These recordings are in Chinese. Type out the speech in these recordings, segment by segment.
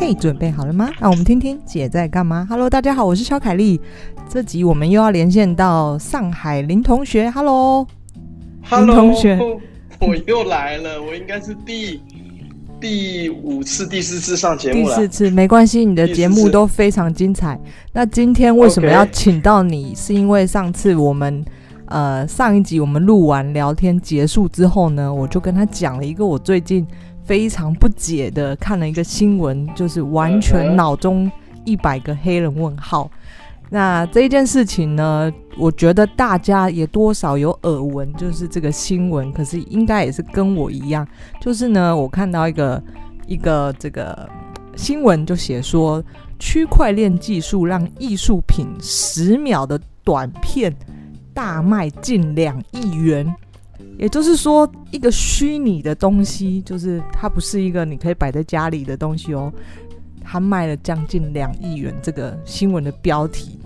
嘿，准备好了吗？那我们听听姐在干嘛。Hello，大家好，我是肖凯丽。这集我们又要连线到上海林同学。Hello，林同学，我又来了。我应该是第第五次、第四次上节目了。第四次没关系，你的节目都非常精彩。那今天为什么要请到你？Okay. 是因为上次我们呃上一集我们录完聊天结束之后呢，我就跟他讲了一个我最近。非常不解的看了一个新闻，就是完全脑中一百个黑人问号。那这件事情呢，我觉得大家也多少有耳闻，就是这个新闻。可是应该也是跟我一样，就是呢，我看到一个一个这个新闻，就写说区块链技术让艺术品十秒的短片大卖近两亿元。也就是说，一个虚拟的东西，就是它不是一个你可以摆在家里的东西哦。它卖了将近两亿元，这个新闻的标题。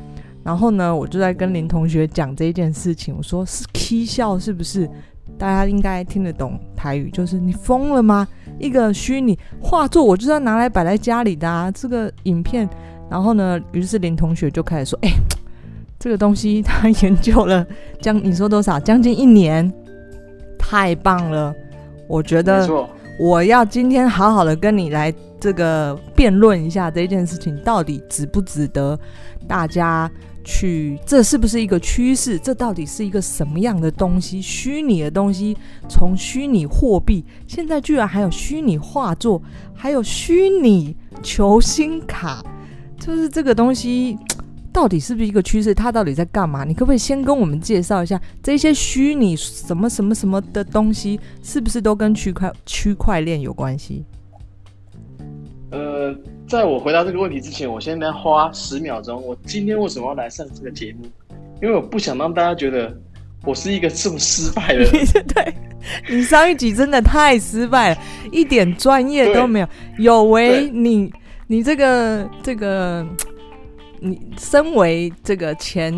然后呢，我就在跟林同学讲这件事情，我说是 K 笑是不是？大家应该听得懂台语，就是你疯了吗？一个虚拟画作，我就是要拿来摆在家里的啊。这个影片，然后呢，于是林同学就开始说：“哎，这个东西他研究了将你说多少？将近一年。”太棒了，我觉得我要今天好好的跟你来这个辩论一下这件事情到底值不值得大家去，这是不是一个趋势？这到底是一个什么样的东西？虚拟的东西，从虚拟货币，现在居然还有虚拟画作，还有虚拟球星卡，就是这个东西。到底是不是一个趋势？它到底在干嘛？你可不可以先跟我们介绍一下这些虚拟什么什么什么的东西，是不是都跟区块区块链有关系？呃，在我回答这个问题之前，我先来花十秒钟。我今天为什么要来上这个节目？因为我不想让大家觉得我是一个这么失败的人。对，你上一集真的太失败了，一点专业都没有。有为你，你这个这个。你身为这个前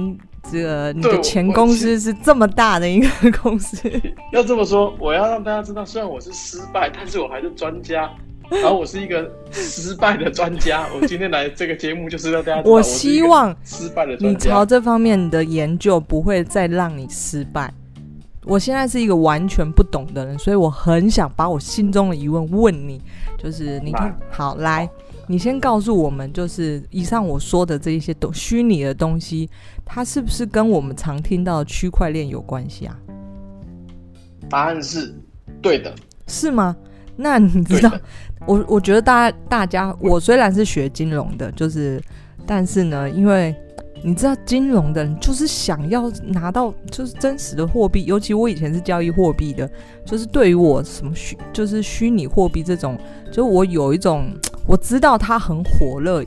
这个你的前公司是这么大的一个公司，要这么说，我要让大家知道，虽然我是失败，但是我还是专家。然后我是一个失败的专家。我今天来这个节目就是让大家我希望失败的你朝这方面的研究不会再让你失败。我现在是一个完全不懂的人，所以我很想把我心中的疑问问你，就是你看好来。你先告诉我们，就是以上我说的这一些东虚拟的东西，它是不是跟我们常听到的区块链有关系啊？答案是对的，是吗？那你知道，我我觉得大家大家，我虽然是学金融的，就是，但是呢，因为。你知道金融的人就是想要拿到就是真实的货币，尤其我以前是交易货币的，就是对于我什么虚就是虚拟货币这种，就我有一种我知道它很火热。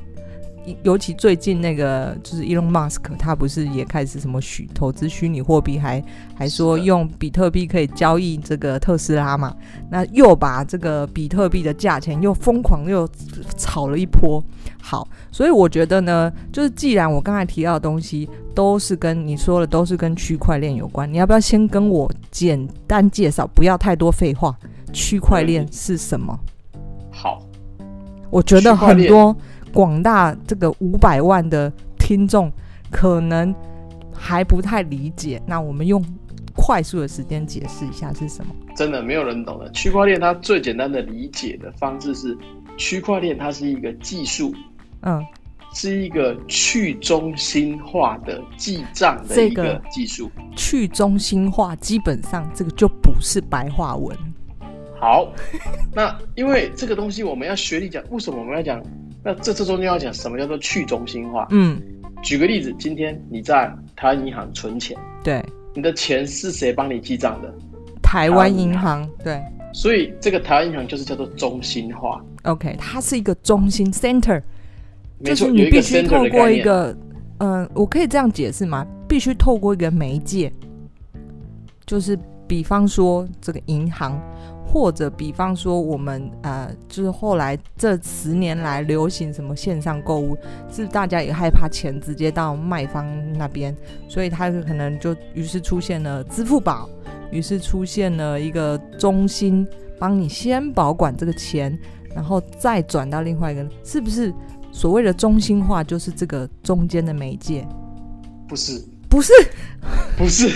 尤其最近那个就是 Elon Musk，他不是也开始什么虚投资虚拟货币，还还说用比特币可以交易这个特斯拉嘛？那又把这个比特币的价钱又疯狂又炒了一波。好，所以我觉得呢，就是既然我刚才提到的东西都是跟你说的都是跟区块链有关，你要不要先跟我简单介绍？不要太多废话。区块链是什么？好，我觉得很多。广大这个五百万的听众可能还不太理解，那我们用快速的时间解释一下是什么？真的没有人懂的。区块链它最简单的理解的方式是，区块链它是一个技术，嗯，是一个去中心化的记账的一个技术。去中心化基本上这个就不是白话文。好，那因为这个东西我们要学历讲，为什么我们要讲？那这这中间要讲什么叫做去中心化？嗯，举个例子，今天你在台湾银行存钱，对，你的钱是谁帮你记账的？台湾银行，对。所以这个台湾银行就是叫做中心化。OK，它是一个中心 center，没错，就是你必须透过一个，嗯、呃，我可以这样解释吗？必须透过一个媒介，就是比方说这个银行。或者比方说，我们呃，就是后来这十年来流行什么线上购物，是大家也害怕钱直接到卖方那边，所以他可能就于是出现了支付宝，于是出现了一个中心帮你先保管这个钱，然后再转到另外一个，是不是所谓的中心化就是这个中间的媒介？不是，不是，不是。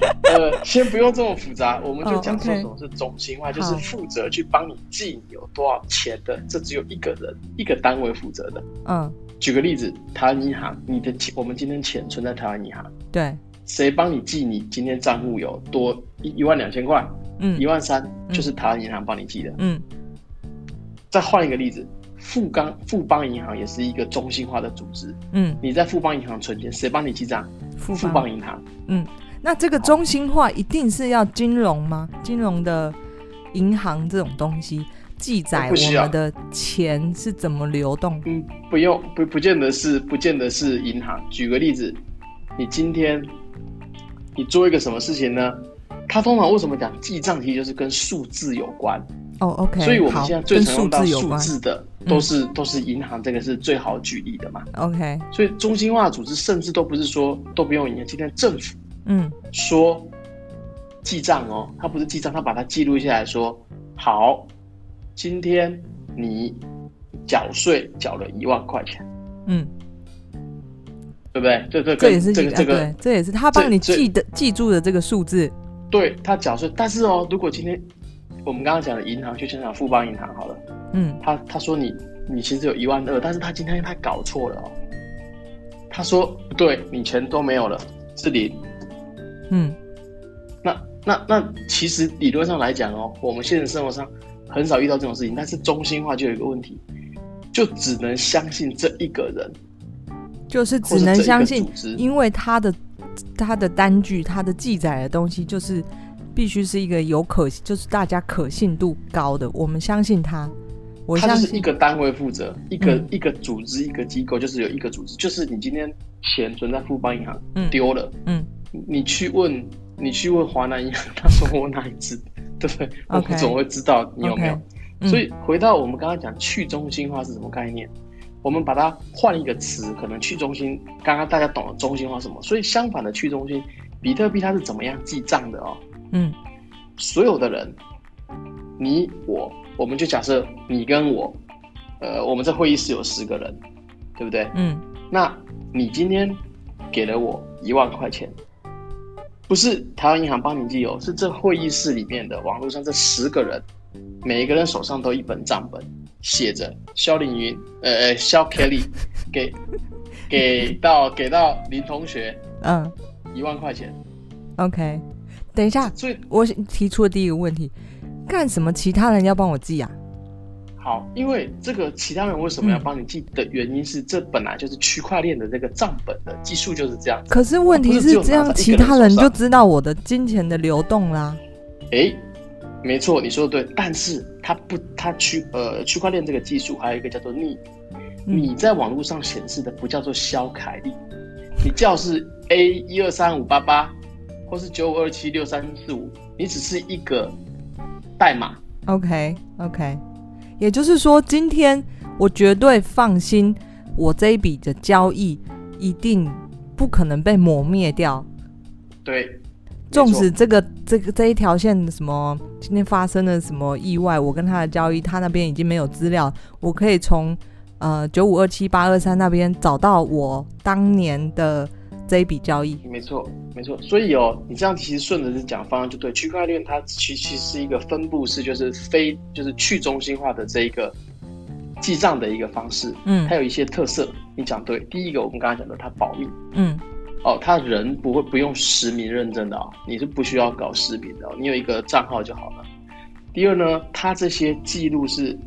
呃，先不用这么复杂，我们就讲说什么是中心化，oh. 就是负责去帮你记你有多少钱的，这只有一个人一个单位负责的。嗯，举个例子，台湾银行，你的钱，我们今天钱存在台湾银行，对，谁帮你记你今天账户有多一一万两千块？嗯，一万三，就是台湾银行帮你记的。嗯，再换一个例子，富邦富邦银行也是一个中心化的组织。嗯，你在富邦银行存钱，谁帮你记账？富富邦银行。嗯。那这个中心化一定是要金融吗？金融的银行这种东西记载我们的钱是怎么流动？嗯，不用，不不见得是，不见得是银行。举个例子，你今天你做一个什么事情呢？他通常为什么讲记账？其实就是跟数字有关。哦，OK。所以我们现在最常用到数字的都是都是银行，这个是最好举例的嘛。OK。所以中心化组织甚至都不是说都不用银行，今天政府。嗯，说记账哦，他不是记账，他把它记录下来说，好，今天你缴税缴了一万块钱，嗯，对不对？这这这也是这个这个、啊，这也是他帮你记的记住的这个数字。对，他缴税，但是哦，如果今天我们刚刚讲的银行去想想富邦银行好了，嗯，他他说你你其实有一万二，但是他今天他搞错了哦，他说不对，你钱都没有了，是零。嗯，那那那其实理论上来讲哦，我们现实生活上很少遇到这种事情。但是中心化就有一个问题，就只能相信这一个人，就是只能相信，因为他的他的单据、他的记载的东西，就是必须是一个有可，就是大家可信度高的，我们相信他。我相信他就是一个单位负责，一个、嗯、一个组织，一个机构，就是有一个组织，就是你今天钱存在富邦银行丢了，嗯。嗯你去问，你去问华南银行，他说我哪里知，对不对我总会知道你有没有。Okay, 嗯、所以回到我们刚刚讲去中心化是什么概念？我们把它换一个词，可能去中心，刚刚大家懂了中心化什么？所以相反的去中心，比特币它是怎么样记账的哦？嗯，所有的人，你我，我们就假设你跟我，呃，我们在会议室有十个人，对不对？嗯，那你今天给了我一万块钱。不是台湾银行帮你记哦，是这会议室里面的网络上这十个人，每一个人手上都一本账本，写着肖凌云，呃呃，肖 Kelly 给给到给到林同学，嗯，一万块钱。OK，等一下，所以我提出的第一个问题，干什么？其他人要帮我记啊？好，因为这个其他人为什么要帮你记的原因是，这本来就是区块链的这个账本的技术就是这样。可是问题是，这样其他人就知道我的金钱的流动啦。哎，没错，你说的对。但是它不，它区呃区块链这个技术还有一个叫做匿，你在网络上显示的不叫做肖凯丽，你叫是 A 一二三五八八，或是九五二七六三四五，你只是一个代码。OK OK。也就是说，今天我绝对放心，我这一笔的交易一定不可能被抹灭掉。对，纵使这个这个这一条线什么今天发生了什么意外，我跟他的交易，他那边已经没有资料，我可以从呃九五二七八二三那边找到我当年的。这一笔交易，没错，没错。所以哦，你这样其实顺着是讲方向就对。区块链它其其实是一个分布式，就是非就是去中心化的这一个记账的一个方式。嗯，它有一些特色，你讲对。第一个，我们刚才讲的，它保密。嗯，哦，他人不会不用实名认证的哦，你是不需要搞实名的哦，你有一个账号就好了。第二呢，它这些记录是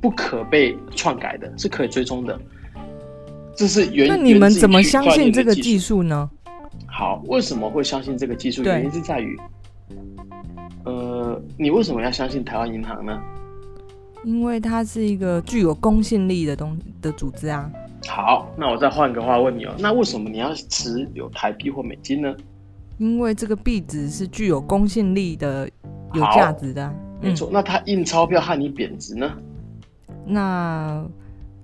不可被篡改的，是可以追踪的。这是原那你们怎么相信这个技术呢？好，为什么会相信这个技术？原因是在于，呃，你为什么要相信台湾银行呢？因为它是一个具有公信力的东的组织啊。好，那我再换个话问你哦，那为什么你要持有台币或美金呢？因为这个币值是具有公信力的、有价值的、啊。没错，嗯、那它印钞票和你贬值呢？那。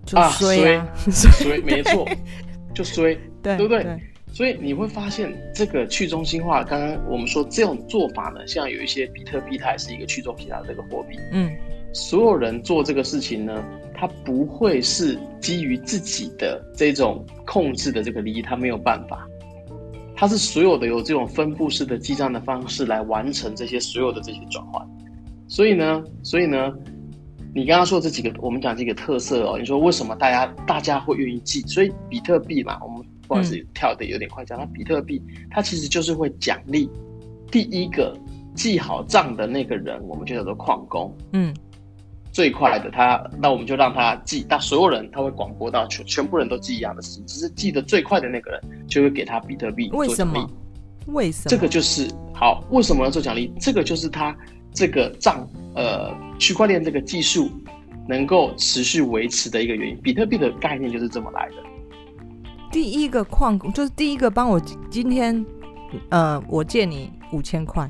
就衰啊，衰、啊，衰，没错，就衰，对，对不对？对，所以你会发现，这个去中心化，刚刚我们说这种做法呢，像有一些比特币，它也是一个去中心化的这个货币，嗯，所有人做这个事情呢，他不会是基于自己的这种控制的这个利益，他没有办法。他是所有的有这种分布式的记账的方式来完成这些所有的这些转换。所以呢，所以呢，你刚刚说这几个，我们讲这个特色哦，你说为什么大家大家会愿意记？所以比特币嘛，我们不好意思跳的有点快讲，那、嗯、比特币它其实就是会奖励第一个记好账的那个人，我们就叫做矿工。嗯。最快的他，那我们就让他记，但所有人他会广播到全全部人都记一样的事情，只是记得最快的那个人就会给他比特币做奖励。为什么？为什么？这个就是好，为什么要做奖励？这个就是他这个账呃区块链这个技术能够持续维持的一个原因。比特币的概念就是这么来的。第一个矿工就是第一个帮我今天呃我借你五千块，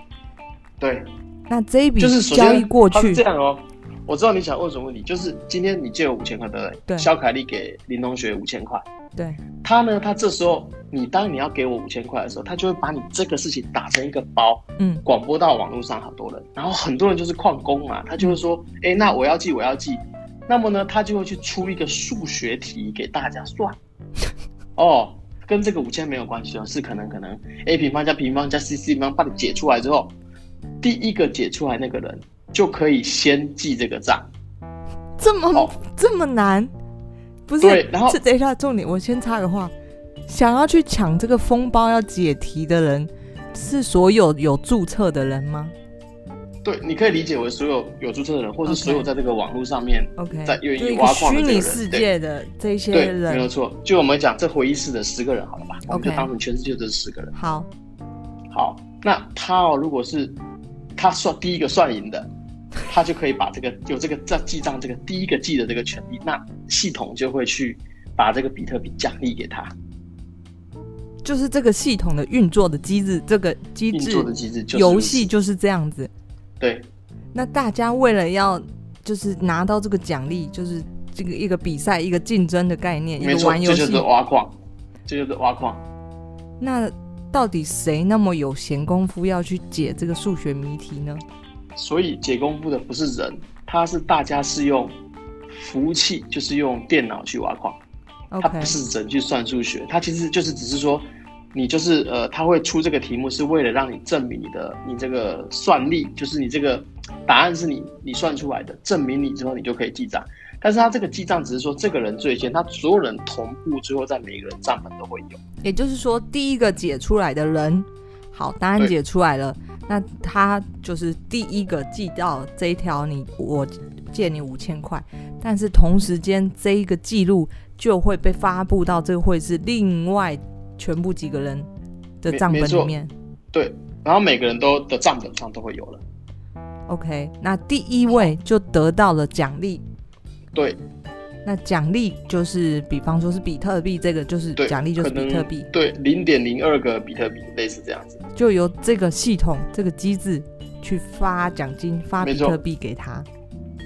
对，那这一笔就是交易过去这样哦。我知道你想问什么问题，就是今天你借我五千块，对不对？对。肖凯丽给林同学五千块，对。他呢，他这时候你当你要给我五千块的时候，他就会把你这个事情打成一个包，嗯，广播到网络上好多人，然后很多人就是旷工嘛，他就会说，哎、嗯，那我要记，我要记。那么呢，他就会去出一个数学题给大家算。哦，跟这个五千没有关系哦，是可能可能 a 平方加平方加 c c 平方把你解出来之后，第一个解出来那个人。就可以先记这个账，这么、哦、这么难？不是，对，然后是等一下重点，我先插个话，想要去抢这个封包要解题的人，是所有有注册的人吗？对，你可以理解为所有有注册的人，或是所有在这个网络上面，OK，在愿意挖矿的这个，虚拟世界的这些人，对，没有错。就我们讲这回忆室的十个人，好了吧？Okay. 我们就当成全世界这十个人。好，好，那他哦，如果是他算第一个算赢的。他就可以把这个有这个在记账这个第一个记的这个权利，那系统就会去把这个比特币奖励给他。就是这个系统的运作的机制，这个机制运作的机制，游戏就是这样子。对。那大家为了要就是拿到这个奖励，就是这个一个比赛、一个竞争的概念，一个玩游戏，这就是挖矿，这就是挖矿。那到底谁那么有闲工夫要去解这个数学谜题呢？所以解功夫的不是人，他是大家是用服务器，就是用电脑去挖矿，okay. 他不是人去算数学，他其实就是只是说，你就是呃，他会出这个题目是为了让你证明你的你这个算力，就是你这个答案是你你算出来的，证明你之后你就可以记账。但是他这个记账只是说这个人最先，他所有人同步最后在每个人账本都会有。也就是说，第一个解出来的人，好，答案解出来了。那他就是第一个记到这一条，你我借你五千块，但是同时间这一个记录就会被发布到这个会是另外全部几个人的账本里面。对，然后每个人都的账本上都会有了。OK，那第一位就得到了奖励。对。那奖励就是，比方说是比特币，这个就是奖励就是比特币，对，零点零二个比特币，类似这样子，就由这个系统这个机制去发奖金，发比特币给他。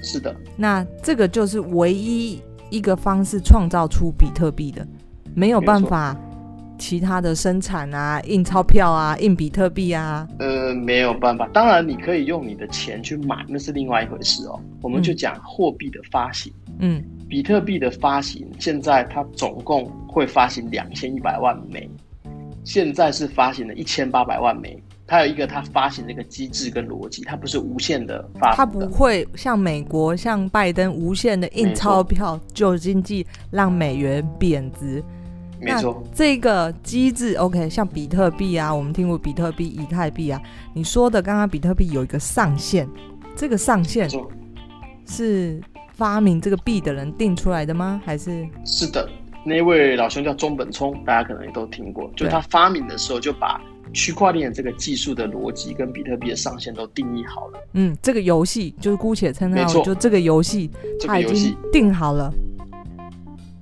是的，那这个就是唯一一个方式创造出比特币的，没有办法其他的生产啊，印钞票啊，印比特币啊。呃，没有办法。当然你可以用你的钱去买，那是另外一回事哦。我们就讲货币的发行，嗯。比特币的发行，现在它总共会发行两千一百万枚，现在是发行了一千八百万枚。它有一个它发行的一个机制跟逻辑，它不是无限的发它不会像美国像拜登无限的印钞票救经济，让美元贬值。没错，这个机制 OK，像比特币啊，我们听过比特币、以太币啊，你说的刚刚比特币有一个上限，这个上限是。发明这个币的人定出来的吗？还是是的，那位老兄叫中本聪，大家可能也都听过。就他发明的时候，就把区块链这个技术的逻辑跟比特币的上限都定义好了。嗯，这个游戏就是姑且称它，就这个游戏，它已经定好了。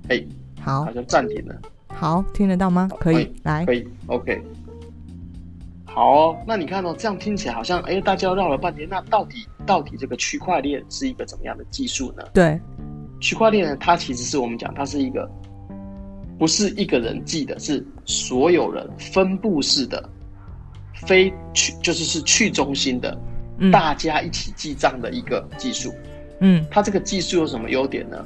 哎、欸，好，好像暂停了。好，听得到吗？可以，来，可以，OK。好、哦，那你看哦，这样听起来好像，哎，大家绕了半天，那到底到底这个区块链是一个怎么样的技术呢？对，区块链呢，它其实是我们讲，它是一个不是一个人记的，是所有人分布式的，非去就是是去中心的，大家一起记账的一个技术。嗯，它这个技术有什么优点呢？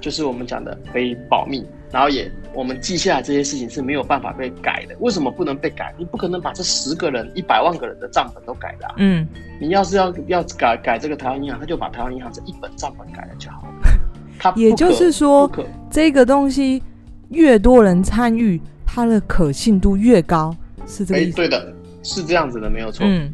就是我们讲的可以保密，然后也我们记下来这些事情是没有办法被改的。为什么不能被改？你不可能把这十个人、一百万个人的账本都改了。嗯，你要是要要改改这个台湾银行，他就把台湾银行这一本账本改了就好了。它也就是说，这个东西越多人参与，它的可信度越高，是这个意思？欸、对的，是这样子的，没有错。嗯，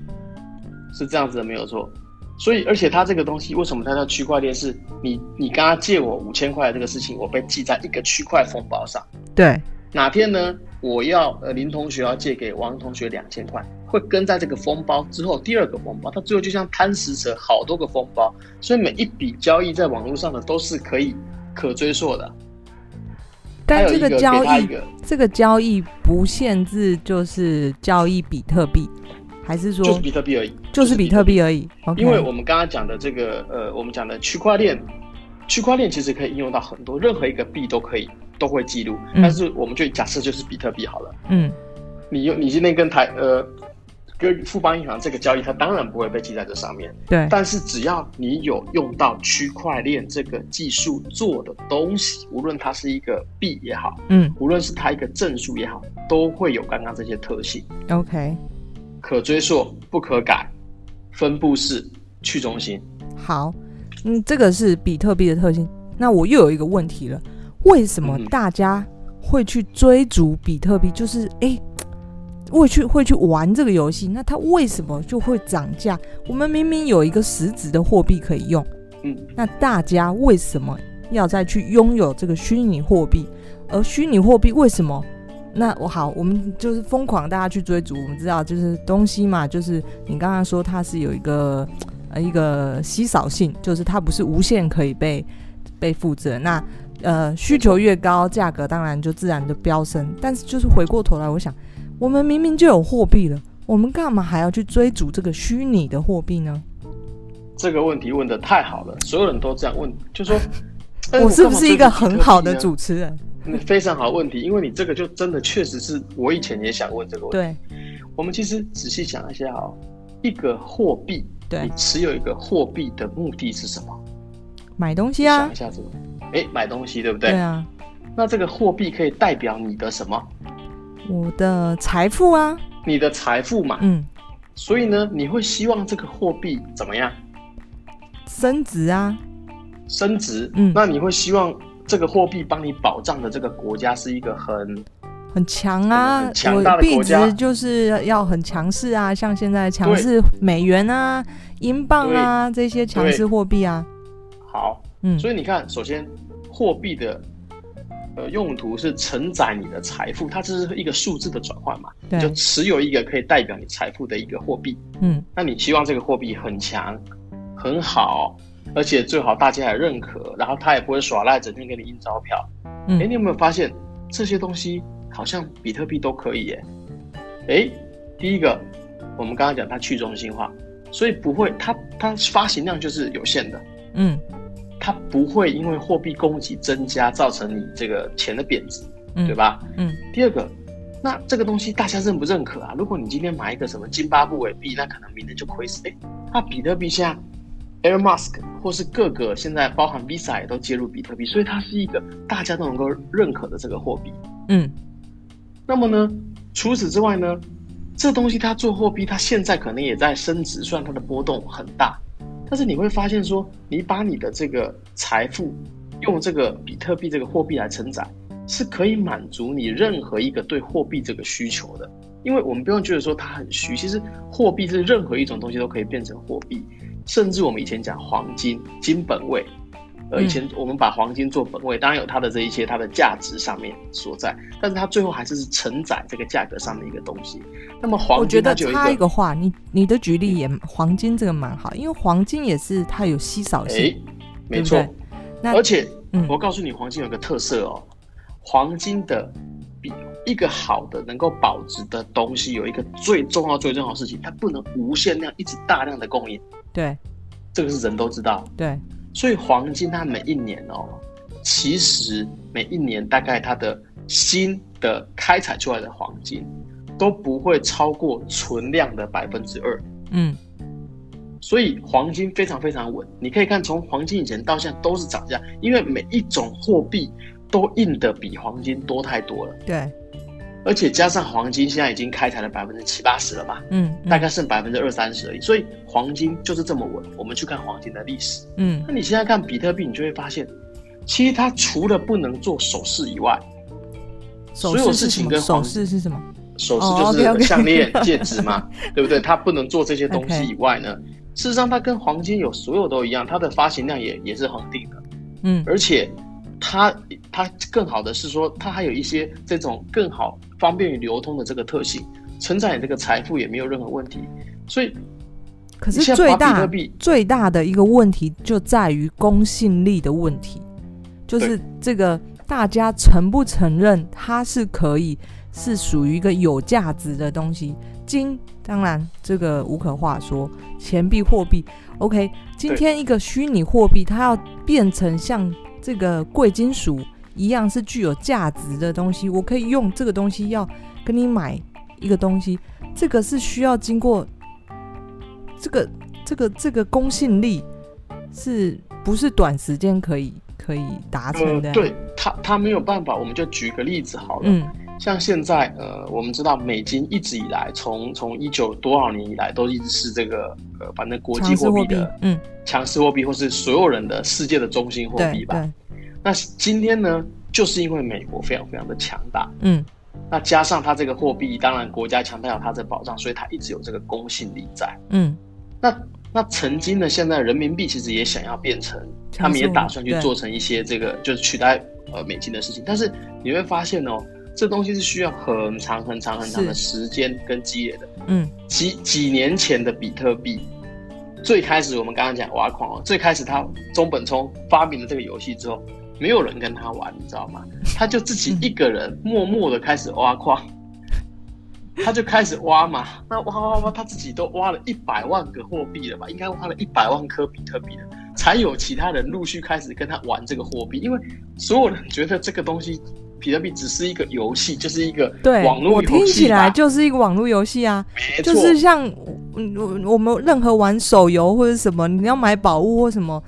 是这样子的，没有错。所以，而且它这个东西为什么它叫区块链？是你你刚刚借我五千块这个事情，我被记在一个区块封包上。对，哪天呢？我要呃林同学要借给王同学两千块，会跟在这个封包之后第二个封包，它最后就像贪食蛇，好多个封包，所以每一笔交易在网络上的都是可以可追溯的。但这个交易，这个交易不限制，就是交易比特币。还是说就是比特币而已，就是比特币而已。因为我们刚刚讲的这个呃，我们讲的区块链，区块链其实可以应用到很多，任何一个币都可以都会记录。但是我们就假设就是比特币好了。嗯，你用你今天跟台呃跟富邦银行这个交易，它当然不会被记在这上面。对。但是只要你有用到区块链这个技术做的东西，无论它是一个币也好，嗯，无论是它一个证书也好，都会有刚刚这些特性。OK。可追溯、不可改、分布式、去中心。好，嗯，这个是比特币的特性。那我又有一个问题了：为什么大家会去追逐比特币？就是哎，会去会去玩这个游戏？那它为什么就会涨价？我们明明有一个实质的货币可以用，嗯，那大家为什么要再去拥有这个虚拟货币？而虚拟货币为什么？那我好，我们就是疯狂大家去追逐。我们知道，就是东西嘛，就是你刚刚说它是有一个呃一个稀少性，就是它不是无限可以被被复制。那呃需求越高，价格当然就自然的飙升。但是就是回过头来，我想，我们明明就有货币了，我们干嘛还要去追逐这个虚拟的货币呢？这个问题问的太好了，所有人都这样问，就说 我是不是一个很好的主持人？非常好问题，因为你这个就真的确实是我以前也想问这个问题。对，我们其实仔细想一下哦，一个货币，对，你持有一个货币的目的是什么？买东西啊。想一下这个，哎，买东西对不对？对啊。那这个货币可以代表你的什么？我的财富啊。你的财富嘛。嗯。所以呢，你会希望这个货币怎么样？升值啊。升值。嗯。那你会希望？这个货币帮你保障的这个国家是一个很很强啊，很强大的国家，币值就是要很强势啊，像现在强势美元啊、英镑啊这些强势货币啊。好，嗯，所以你看，首先货币的呃用途是承载你的财富，它这是一个数字的转换嘛，对，就持有一个可以代表你财富的一个货币，嗯，那你希望这个货币很强很好。而且最好大家也认可，然后他也不会耍赖，整天给你印钞票。嗯，哎，你有没有发现这些东西好像比特币都可以耶？哎，第一个，我们刚刚讲它去中心化，所以不会，它它发行量就是有限的。嗯，它不会因为货币供给增加造成你这个钱的贬值，嗯，对吧？嗯。第二个，那这个东西大家认不认可啊？如果你今天买一个什么津巴布韦币，那可能明天就亏死。哎，那比特币现在。Air Mask 或是各个现在包含 Visa 也都接入比特币，所以它是一个大家都能够认可的这个货币。嗯，那么呢，除此之外呢，这东西它做货币，它现在可能也在升值，虽然它的波动很大，但是你会发现说，你把你的这个财富用这个比特币这个货币来承载，是可以满足你任何一个对货币这个需求的。因为我们不用觉得说它很虚，其实货币是任何一种东西都可以变成货币。甚至我们以前讲黄金金本位，呃，以前我们把黄金做本位，当然有它的这一些它的价值上面所在，但是它最后还是是承载这个价格上的一个东西。那么黄金，我觉得插一个话，你你的举例也黄金这个蛮好，因为黄金也是它有稀少性，欸、没错。那而且、嗯、我告诉你，黄金有个特色哦，黄金的比一个好的能够保值的东西有一个最重要最重要的事情，它不能无限量一直大量的供应。对，这个是人都知道。对，所以黄金它每一年哦，其实每一年大概它的新的开采出来的黄金都不会超过存量的百分之二。嗯，所以黄金非常非常稳。你可以看从黄金以前到现在都是涨价，因为每一种货币都印的比黄金多太多了。对。而且加上黄金现在已经开采了百分之七八十了吧？嗯，大概剩百分之二三十而已。所以黄金就是这么稳。我们去看黄金的历史，嗯，那你现在看比特币，你就会发现，其实它除了不能做首饰以外，所有事情跟首饰是什么？首饰就是项链、戒指嘛，对不对？它不能做这些东西以外呢，事实上它跟黄金有所有都一样，它的发行量也也是恒定的，嗯，而且。它它更好的是说，它还有一些这种更好方便于流通的这个特性，承载你这个财富也没有任何问题。所以，可是最大最大的一个问题就在于公信力的问题，就是这个大家承不承认它是可以是属于一个有价值的东西。金当然这个无可话说，钱币货币 OK，今天一个虚拟货币它要变成像。这个贵金属一样是具有价值的东西，我可以用这个东西要跟你买一个东西，这个是需要经过这个这个这个公信力，是不是短时间可以可以达成的？呃、对他，他没有办法。我们就举个例子好了，嗯，像现在呃，我们知道美金一直以来从从一九多少年以来都一直是这个呃，反正国际货币的嗯强势货币，或是所有人的世界的中心货币吧。那今天呢，就是因为美国非常非常的强大，嗯，那加上它这个货币，当然国家强大有它的保障，所以它一直有这个公信力在，嗯，那那曾经呢，现在人民币其实也想要变成，他们也打算去做成一些这个就是取代呃美金的事情，但是你会发现哦，这东西是需要很长很长很长的时间跟积累的，嗯，几几年前的比特币，最开始我们刚刚讲挖矿哦，最开始他中本聪发明了这个游戏之后。没有人跟他玩，你知道吗？他就自己一个人默默的开始挖矿，他就开始挖嘛。那挖挖挖，他自己都挖了一百万个货币了吧？应该挖了一百万颗比特币了，才有其他人陆续开始跟他玩这个货币。因为所有人觉得这个东西，比特币只是一个游戏，就是一个对网络游戏。我听起来就是一个网络游戏啊，就是像我我们任何玩手游或者什么，你要买宝物或什么。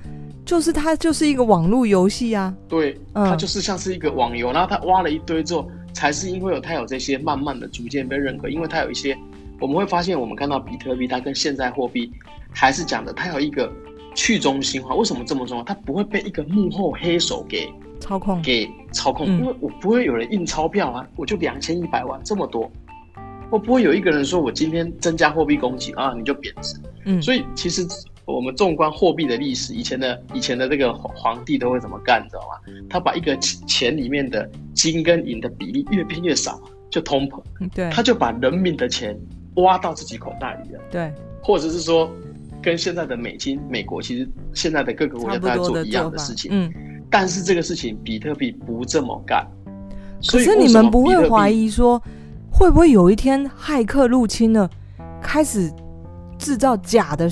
就是它就是一个网络游戏啊，对，它就是像是一个网游，嗯、然后它挖了一堆之后，才是因为有它有这些，慢慢的逐渐被认可，因为它有一些，我们会发现，我们看到比特币，它跟现在货币还是讲的，它有一个去中心化。为什么这么重要？它不会被一个幕后黑手给操控，给操控，嗯、因为我不会有人印钞票啊，我就两千一百万这么多，我不会有一个人说我今天增加货币供给啊，你就贬值，嗯，所以其实。我们纵观货币的历史，以前的以前的这个皇帝都会怎么干，你知道吗？他把一个钱里面的金跟银的比例越变越少，就通膨。对，他就把人民的钱挖到自己口袋里了。对，或者是说，跟现在的美金，美国其实现在的各个国家都在做一样的事情。嗯，但是这个事情比特币不这么干。可是你们不会怀疑说，会不会有一天骇客入侵了，开始制造假的？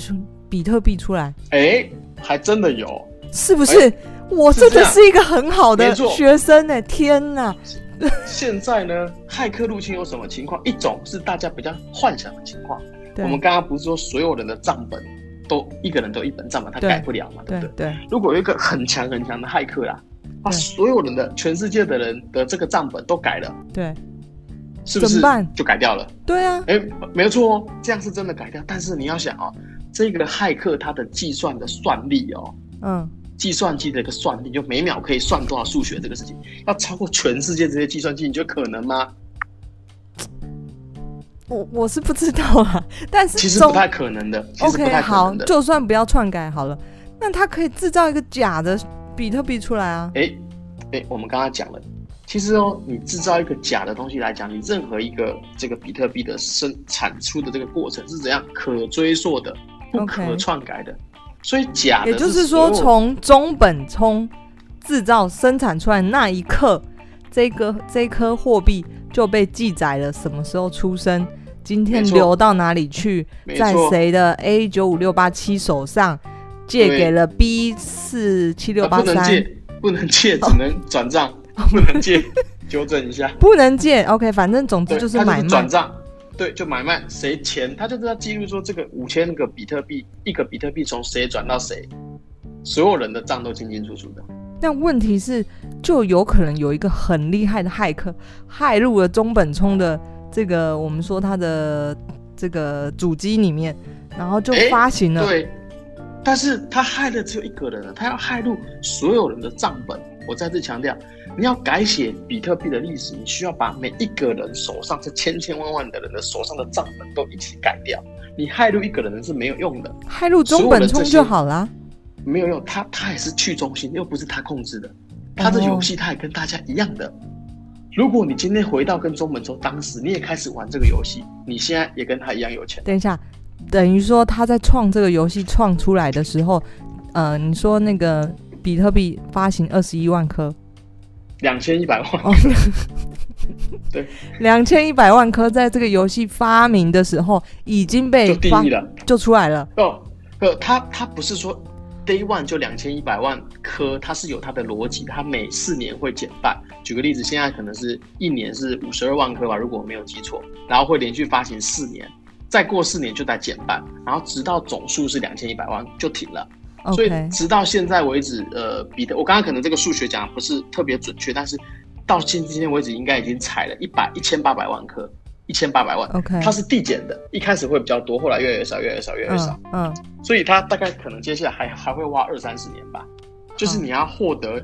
比特币出来，哎、欸，还真的有，是不是？欸、我真的是一个很好的学生呢、欸。天哪！现在呢，骇客入侵有什么情况？一种是大家比较幻想的情况。我们刚刚不是说所有人的账本都一个人都一本账本，他改不了嘛？对，对不对？对。如果有一个很强很强的骇客啦，把所有人的全世界的人的这个账本都改了，对，是不是？就改掉了？对啊。哎、欸，没有错哦，这样是真的改掉。但是你要想哦。这个骇客他的计算的算力哦，嗯，计算机的一个算力，就每秒可以算多少数学这个事情，要超过全世界这些计算机，你觉得可能吗？我我是不知道啊，但是其实不太可能的。其实不太可能的。OK，好，就算不要篡改好了，那他可以制造一个假的比特币出来啊？哎哎，我们刚刚讲了，其实哦，你制造一个假的东西来讲，你任何一个这个比特币的生产出的这个过程是怎样可追溯的？不可篡改的，所以假的，也就是说，从中本聪制造生产出来那一刻，这个这颗货币就被记载了什么时候出生，今天流到哪里去，在谁的 A 九五六八七手上借给了 B 四七六八三，不能借，不能借，只能转账，不能借，纠正一下，不能借。OK，反正总之就是买卖。转账。对，就买卖谁钱，他就知道记录说这个五千个比特币，一个比特币从谁转到谁，所有人的账都清清楚楚的。那问题是，就有可能有一个很厉害的骇客，骇入了中本聪的这个我们说他的这个主机里面，然后就发行了。对，但是他害的只有一个人了，他要害入所有人的账本。我再次强调，你要改写比特币的历史，你需要把每一个人手上这千千万万的人的手上的账本都一起改掉。你害入一个人是没有用的，害入中本聪就好了。没有用，他他也是去中心，又不是他控制的。他的游戏他也跟大家一样的。如果你今天回到跟中本聪当时，你也开始玩这个游戏，你现在也跟他一样有钱。等一下，等于说他在创这个游戏创出来的时候，呃，你说那个比特币发行二十一万颗，两千一百万。哦、对，两千一百万颗，在这个游戏发明的时候已经被定义了，就出来了。哦，呃，他他不是说。Day one 就两千一百万颗，它是有它的逻辑，它每四年会减半。举个例子，现在可能是一年是五十二万颗吧，如果我没有记错，然后会连续发行四年，再过四年就再减半，然后直到总数是两千一百万就停了。所以直到现在为止，呃，比特，我刚刚可能这个数学讲的不是特别准确，但是到今今天为止，应该已经采了一百一千八百万颗。一千八百万，OK，它是递减的，一开始会比较多，后来越来越少，越来越少，越来越少，嗯，嗯，所以它大概可能接下来还还会挖二三十年吧，就是你要获得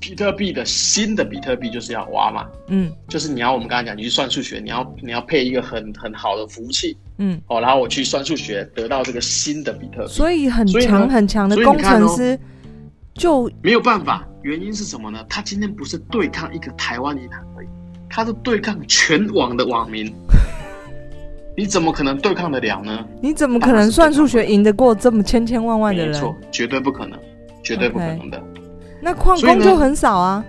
比特币的新的比特币，就是要挖嘛，嗯，就是你要我们刚才讲，你去算数学，你要你要配一个很很好的服务器，嗯，哦，然后我去算数学得到这个新的比特币，所以很强很强的工程师就、哦、没有办法，原因是什么呢？他今天不是对抗一个台湾银行而已。他是对抗全网的网民，你怎么可能对抗得了呢？你怎么可能算数学赢得过这么千千万万的人？没错，绝对不可能，绝对不可能的。Okay. 那矿工就很少啊。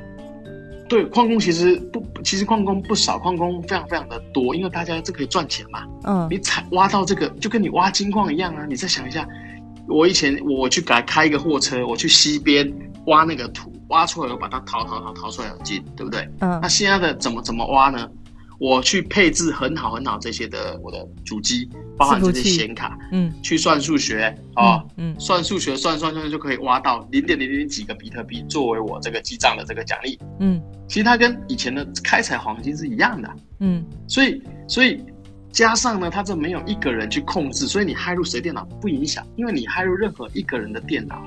对，矿工其实不，其实矿工不少，矿工非常非常的多，因为大家这可以赚钱嘛。嗯，你采挖到这个，就跟你挖金矿一样啊。你再想一下，我以前我去给他开一个货车，我去西边挖那个土。挖出来，我把它淘淘淘淘出来有金，对不对？嗯。那现在的怎么怎么挖呢？我去配置很好很好这些的我的主机，包含这些显卡，嗯，去算数学啊，嗯，算数学算算算就可以挖到零点零零几个比特币作为我这个记账的这个奖励，嗯。其实它跟以前的开采黄金是一样的，嗯。所以所以加上呢，它这没有一个人去控制，所以你害入谁电脑不影响，因为你害入任何一个人的电脑，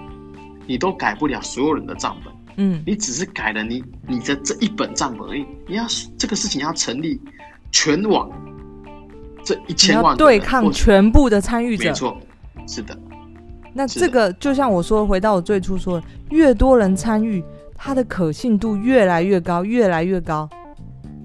你都改不了所有人的账本。嗯，你只是改了你你的这一本账本而已。你要这个事情要成立全网这一千万对抗全部的参与者，没错，是的。那这个就像我说，回到我最初说的，越多人参与，它的可信度越来越高，越来越高。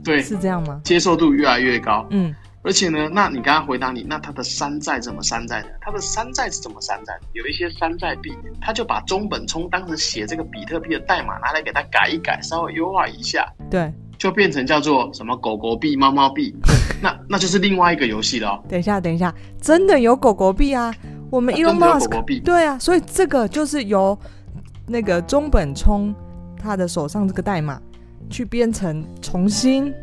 对，是这样吗？接受度越来越高。嗯。而且呢，那你刚刚回答你，那他的山寨怎么山寨的？他的山寨是怎么山寨的？有一些山寨币，他就把中本聪当时写这个比特币的代码拿来给他改一改，稍微优化一下，对，就变成叫做什么狗狗币、猫猫币，那那就是另外一个游戏了哦。等一下，等一下，真的有狗狗币啊？我们 Elon Musk 狗狗币，对啊，所以这个就是由那个中本聪他的手上这个代码去编程，重新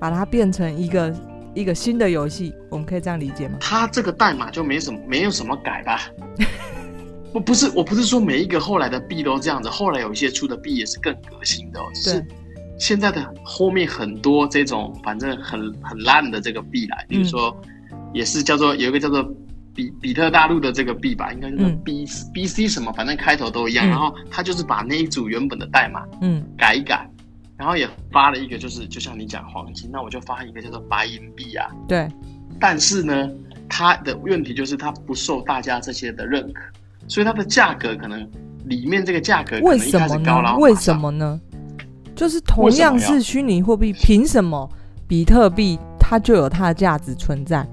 把它变成一个。一个新的游戏，我们可以这样理解吗？它这个代码就没什么，没有什么改吧？我，不是，我不是说每一个后来的币都这样子，后来有一些出的币也是更革新的哦。只是现在的后面很多这种反正很很烂的这个币来，比如说也是叫做有一个叫做比比特大陆的这个币吧，应该是 B、嗯、B C 什么，反正开头都一样。嗯、然后他就是把那一组原本的代码嗯改一改。然后也发了一个，就是就像你讲黄金，那我就发一个叫做白银币啊。对。但是呢，它的问题就是它不受大家这些的认可，所以它的价格可能里面这个价格可能一开始高了。为什么呢？就是同样是虚拟货币，凭什么比特币它就有它的价值存在？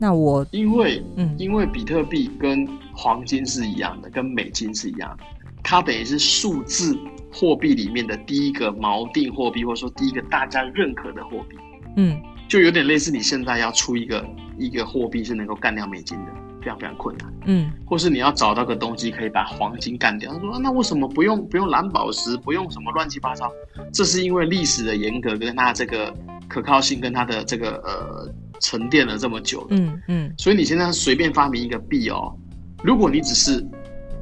那我因为嗯，因为比特币跟黄金是一样的，跟美金是一样的，它等于是数字。货币里面的第一个锚定货币，或者说第一个大家认可的货币，嗯，就有点类似你现在要出一个一个货币是能够干掉美金的，非常非常困难，嗯，或是你要找到个东西可以把黄金干掉。他说，那为什么不用不用蓝宝石，不用什么乱七八糟？这是因为历史的严格跟它这个可靠性跟它的这个呃沉淀了这么久了，嗯嗯，所以你现在随便发明一个币哦，如果你只是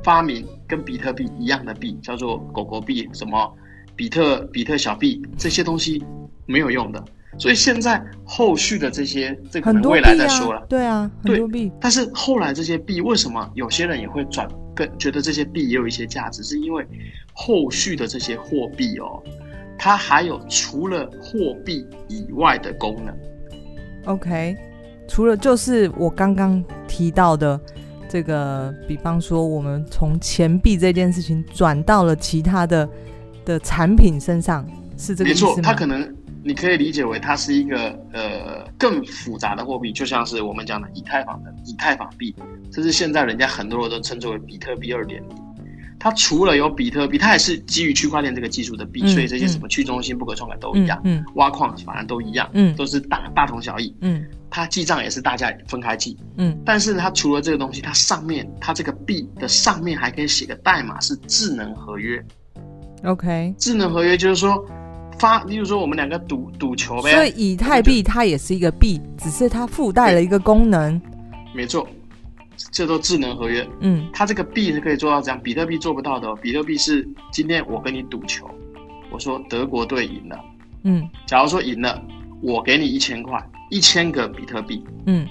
发明跟比特币一样的币，叫做狗狗币，什么比特比特小币这些东西没有用的。所以现在后续的这些，这可能未来再说了。啊对啊，很多币。但是后来这些币为什么有些人也会转，跟觉得这些币也有一些价值，是因为后续的这些货币哦，它还有除了货币以外的功能。OK，除了就是我刚刚提到的这个，比方说我们从钱币这件事情转到了其他的的产品身上，是这个意思吗？没错，它可能。你可以理解为它是一个呃更复杂的货币，就像是我们讲的以太坊的以太坊币，这是现在人家很多人都称之为比特币二点零。它除了有比特币，它也是基于区块链这个技术的币，嗯、所以这些什么去中心、不可篡改都一样，嗯，嗯挖矿反正都一样，嗯，都是大大同小异，嗯，它记账也是大家分开记，嗯，但是它除了这个东西，它上面它这个币的上面还可以写个代码，是智能合约，OK，智能合约就是说。发，例如说我们两个赌赌球呗。所以以太币它也是一个币，只是它附带了一个功能。没错，这都智能合约。嗯，它这个币是可以做到这样，比特币做不到的哦。比特币是今天我跟你赌球，我说德国队赢了。嗯，假如说赢了，我给你一千块，一千个比特币。嗯，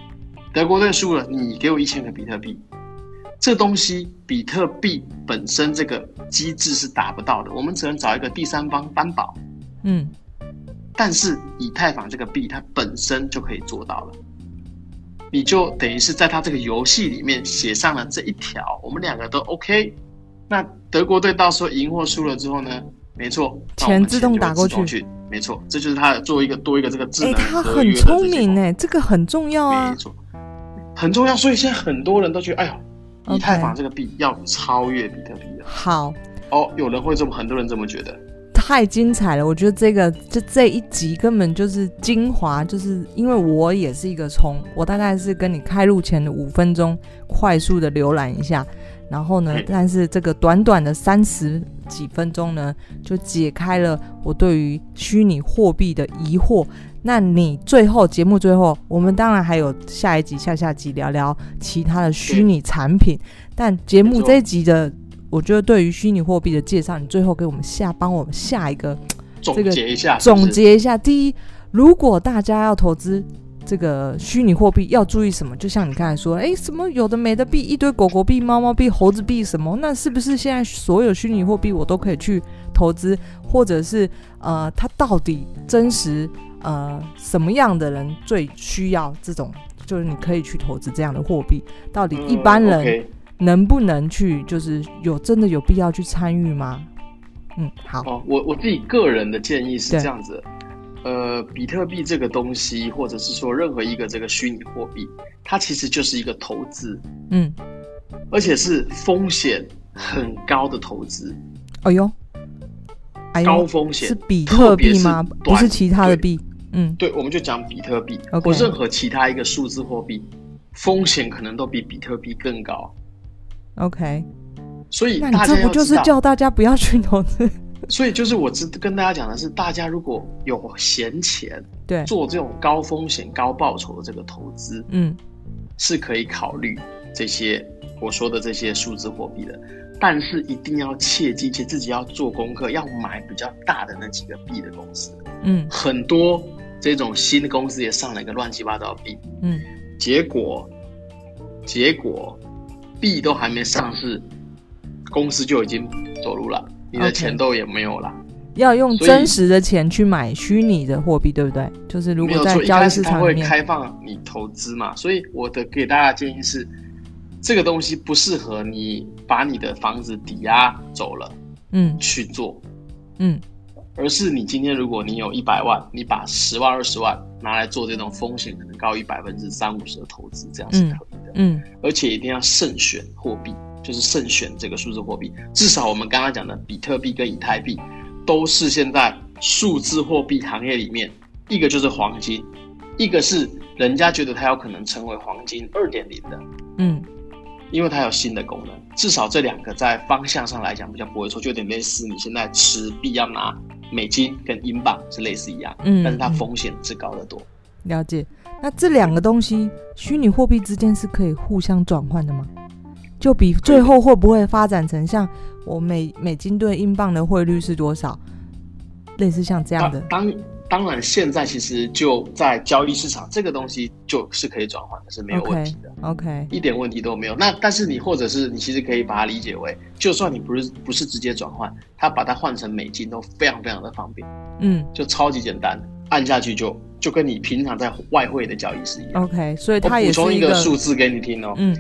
德国队输了，你给我一千个比特币。这东西比特币本身这个机制是达不到的，我们只能找一个第三方担保。嗯，但是以太坊这个币它本身就可以做到了，你就等于是在他这个游戏里面写上了这一条，我们两个都 OK。那德国队到时候赢或输了之后呢？没错，钱自动打过去。没错，这就是他做一个多一个这个智能。哎，他很聪明哎，这个很重要啊。没错，很重要。所以现在很多人都觉得，哎呀，以太坊这个币要超越比特币了。好，哦，有人会这么，很多人这么觉得。太精彩了！我觉得这个这这一集根本就是精华，就是因为我也是一个从我大概是跟你开录前的五分钟快速的浏览一下，然后呢，但是这个短短的三十几分钟呢，就解开了我对于虚拟货币的疑惑。那你最后节目最后，我们当然还有下一集、下下集聊聊其他的虚拟产品，但节目这一集的。我觉得对于虚拟货币的介绍，你最后给我们下帮我们下一个总结一下，总结一下。第一，如果大家要投资这个虚拟货币，要注意什么？就像你刚才说，哎，什么有的没的币，一堆狗狗币、猫猫币、猴子币什么？那是不是现在所有虚拟货币我都可以去投资？或者是呃，它到底真实呃什么样的人最需要这种？就是你可以去投资这样的货币，到底一般人？嗯 okay 能不能去？就是有真的有必要去参与吗？嗯，好。哦，我我自己个人的建议是这样子，呃，比特币这个东西，或者是说任何一个这个虚拟货币，它其实就是一个投资，嗯，而且是风险很高的投资。哎呦，哎呦，高风险是比特币吗？不是其他的币？嗯，对，我们就讲比特币.或任何其他一个数字货币，风险可能都比比特币更高。OK，所以那你这不就是叫大家不要去投资？所以就是我只跟大家讲的是，大家如果有闲钱，对，做这种高风险高报酬的这个投资，嗯，是可以考虑这些我说的这些数字货币的，但是一定要切记，且自己要做功课，要买比较大的那几个币的公司，嗯，很多这种新的公司也上了一个乱七八糟的币，嗯，结果，结果。币都还没上市，公司就已经走路了，你的钱都也没有了。要用真实的钱去买虚拟的货币，对不对？就是如果在交易市场里面，会开放你投资嘛。所以我的给大家建议是，这个东西不适合你把你的房子抵押走了，嗯，去做，嗯，而是你今天如果你有一百万，你把十万二十万拿来做这种风险可能高于百分之三五十的投资，这样是可以的。嗯嗯，而且一定要慎选货币，就是慎选这个数字货币。至少我们刚刚讲的比特币跟以太币，都是现在数字货币行业里面，一个就是黄金，一个是人家觉得它有可能成为黄金二点零的。嗯，因为它有新的功能。至少这两个在方向上来讲比较不会错，就有点类似你现在持币要拿美金跟英镑是类似一样，嗯，但是它风险是高得多。了解。那这两个东西，虚拟货币之间是可以互相转换的吗？就比最后会不会发展成像我美美金对英镑的汇率是多少，类似像这样的？当当然，现在其实就在交易市场，这个东西就是可以转换的，是没有问题的。OK，, okay. 一点问题都没有。那但是你或者是你其实可以把它理解为，就算你不是不是直接转换，它把它换成美金都非常非常的方便。嗯，就超级简单，按下去就。就跟你平常在外汇的交易是一样。OK，所以它也补充一个数字给你听哦。嗯，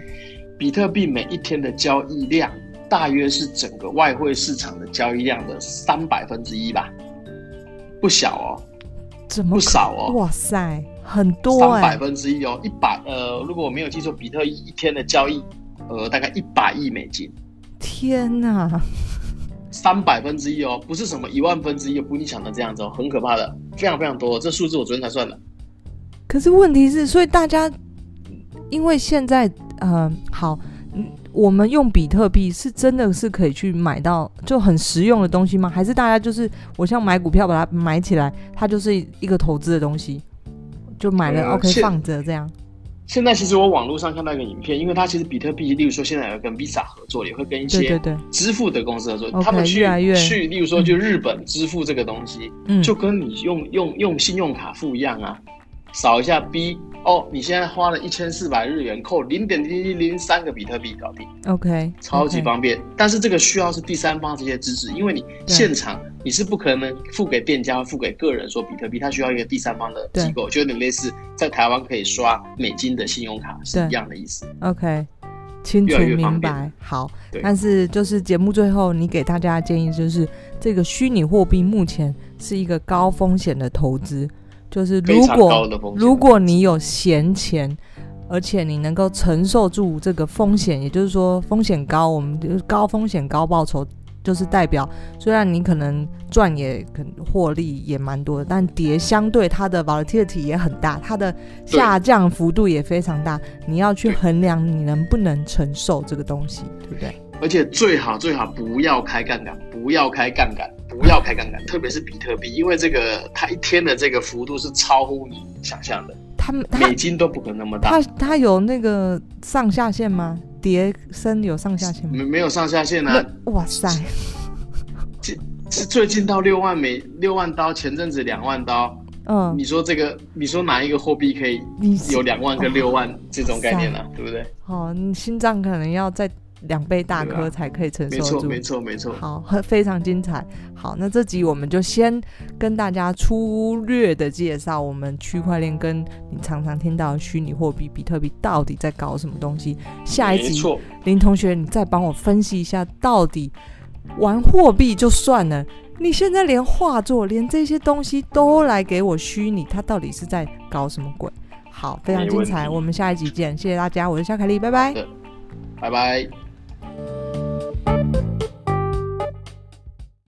比特币每一天的交易量大约是整个外汇市场的交易量的三百分之一吧，不小哦。怎么不少哦？哇塞，很多哎。三百分之一哦，一百呃，如果我没有记错，比特币一天的交易额大概一百亿美金。天哪！三百分之一哦，不是什么一万分之一，不你想的这样子哦，很可怕的，非常非常多。这数字我昨天才算的。可是问题是，所以大家因为现在呃，好，我们用比特币是真的是可以去买到就很实用的东西吗？还是大家就是我像买股票把它买起来，它就是一个投资的东西，就买了、嗯、OK 放着这样。现在其实我网络上看到一个影片，因为它其实比特币，例如说现在有跟 Visa 合作，也会跟一些支付的公司合作，对对对，他们去越越去，例如说就日本支付这个东西，嗯、就跟你用用用信用卡付一样啊。扫一下 B 哦，你现在花了一千四百日元，扣零点零零零三个比特币搞定。OK，超级方便。Okay. 但是这个需要是第三方这些支持，因为你现场你是不可能付给店家、付给个人说比特币，它需要一个第三方的机构，就有点类似在台湾可以刷美金的信用卡是一样的意思。OK，清楚明白。好，但是就是节目最后你给大家的建议就是，这个虚拟货币目前是一个高风险的投资。就是如果如果你有闲钱，而且你能够承受住这个风险，也就是说风险高，我们就是高风险高报酬，就是代表虽然你可能赚也可能获利也蛮多的，但跌相对它的 volatility 也很大，它的下降幅度也非常大，你要去衡量你能不能承受这个东西，对不对？而且最好最好不要开杠杆，不要开杠杆，不要开杠杆，特别是比特币，因为这个它一天的这个幅度是超乎你想象的。它美金都不可能那么大。它它有那个上下限吗？跌升有上下限吗？没没有上下限啊！哇塞，这是最近到六万美六万刀，前阵子两万刀。嗯，你说这个，你说哪一个货币可以有两万跟六万这种概念呢？啊？对不对？哦，你心脏可能要再。两倍大颗才可以承受住，没错没错没错。好，非常精彩。好，那这集我们就先跟大家粗略的介绍我们区块链跟你常常听到的虚拟货币比特币到底在搞什么东西。下一集，林同学你再帮我分析一下，到底玩货币就算了，你现在连画作、连这些东西都来给我虚拟，它到底是在搞什么鬼？好，非常精彩。我们下一集见，谢谢大家，我是夏凯丽，拜拜，拜拜。Bye.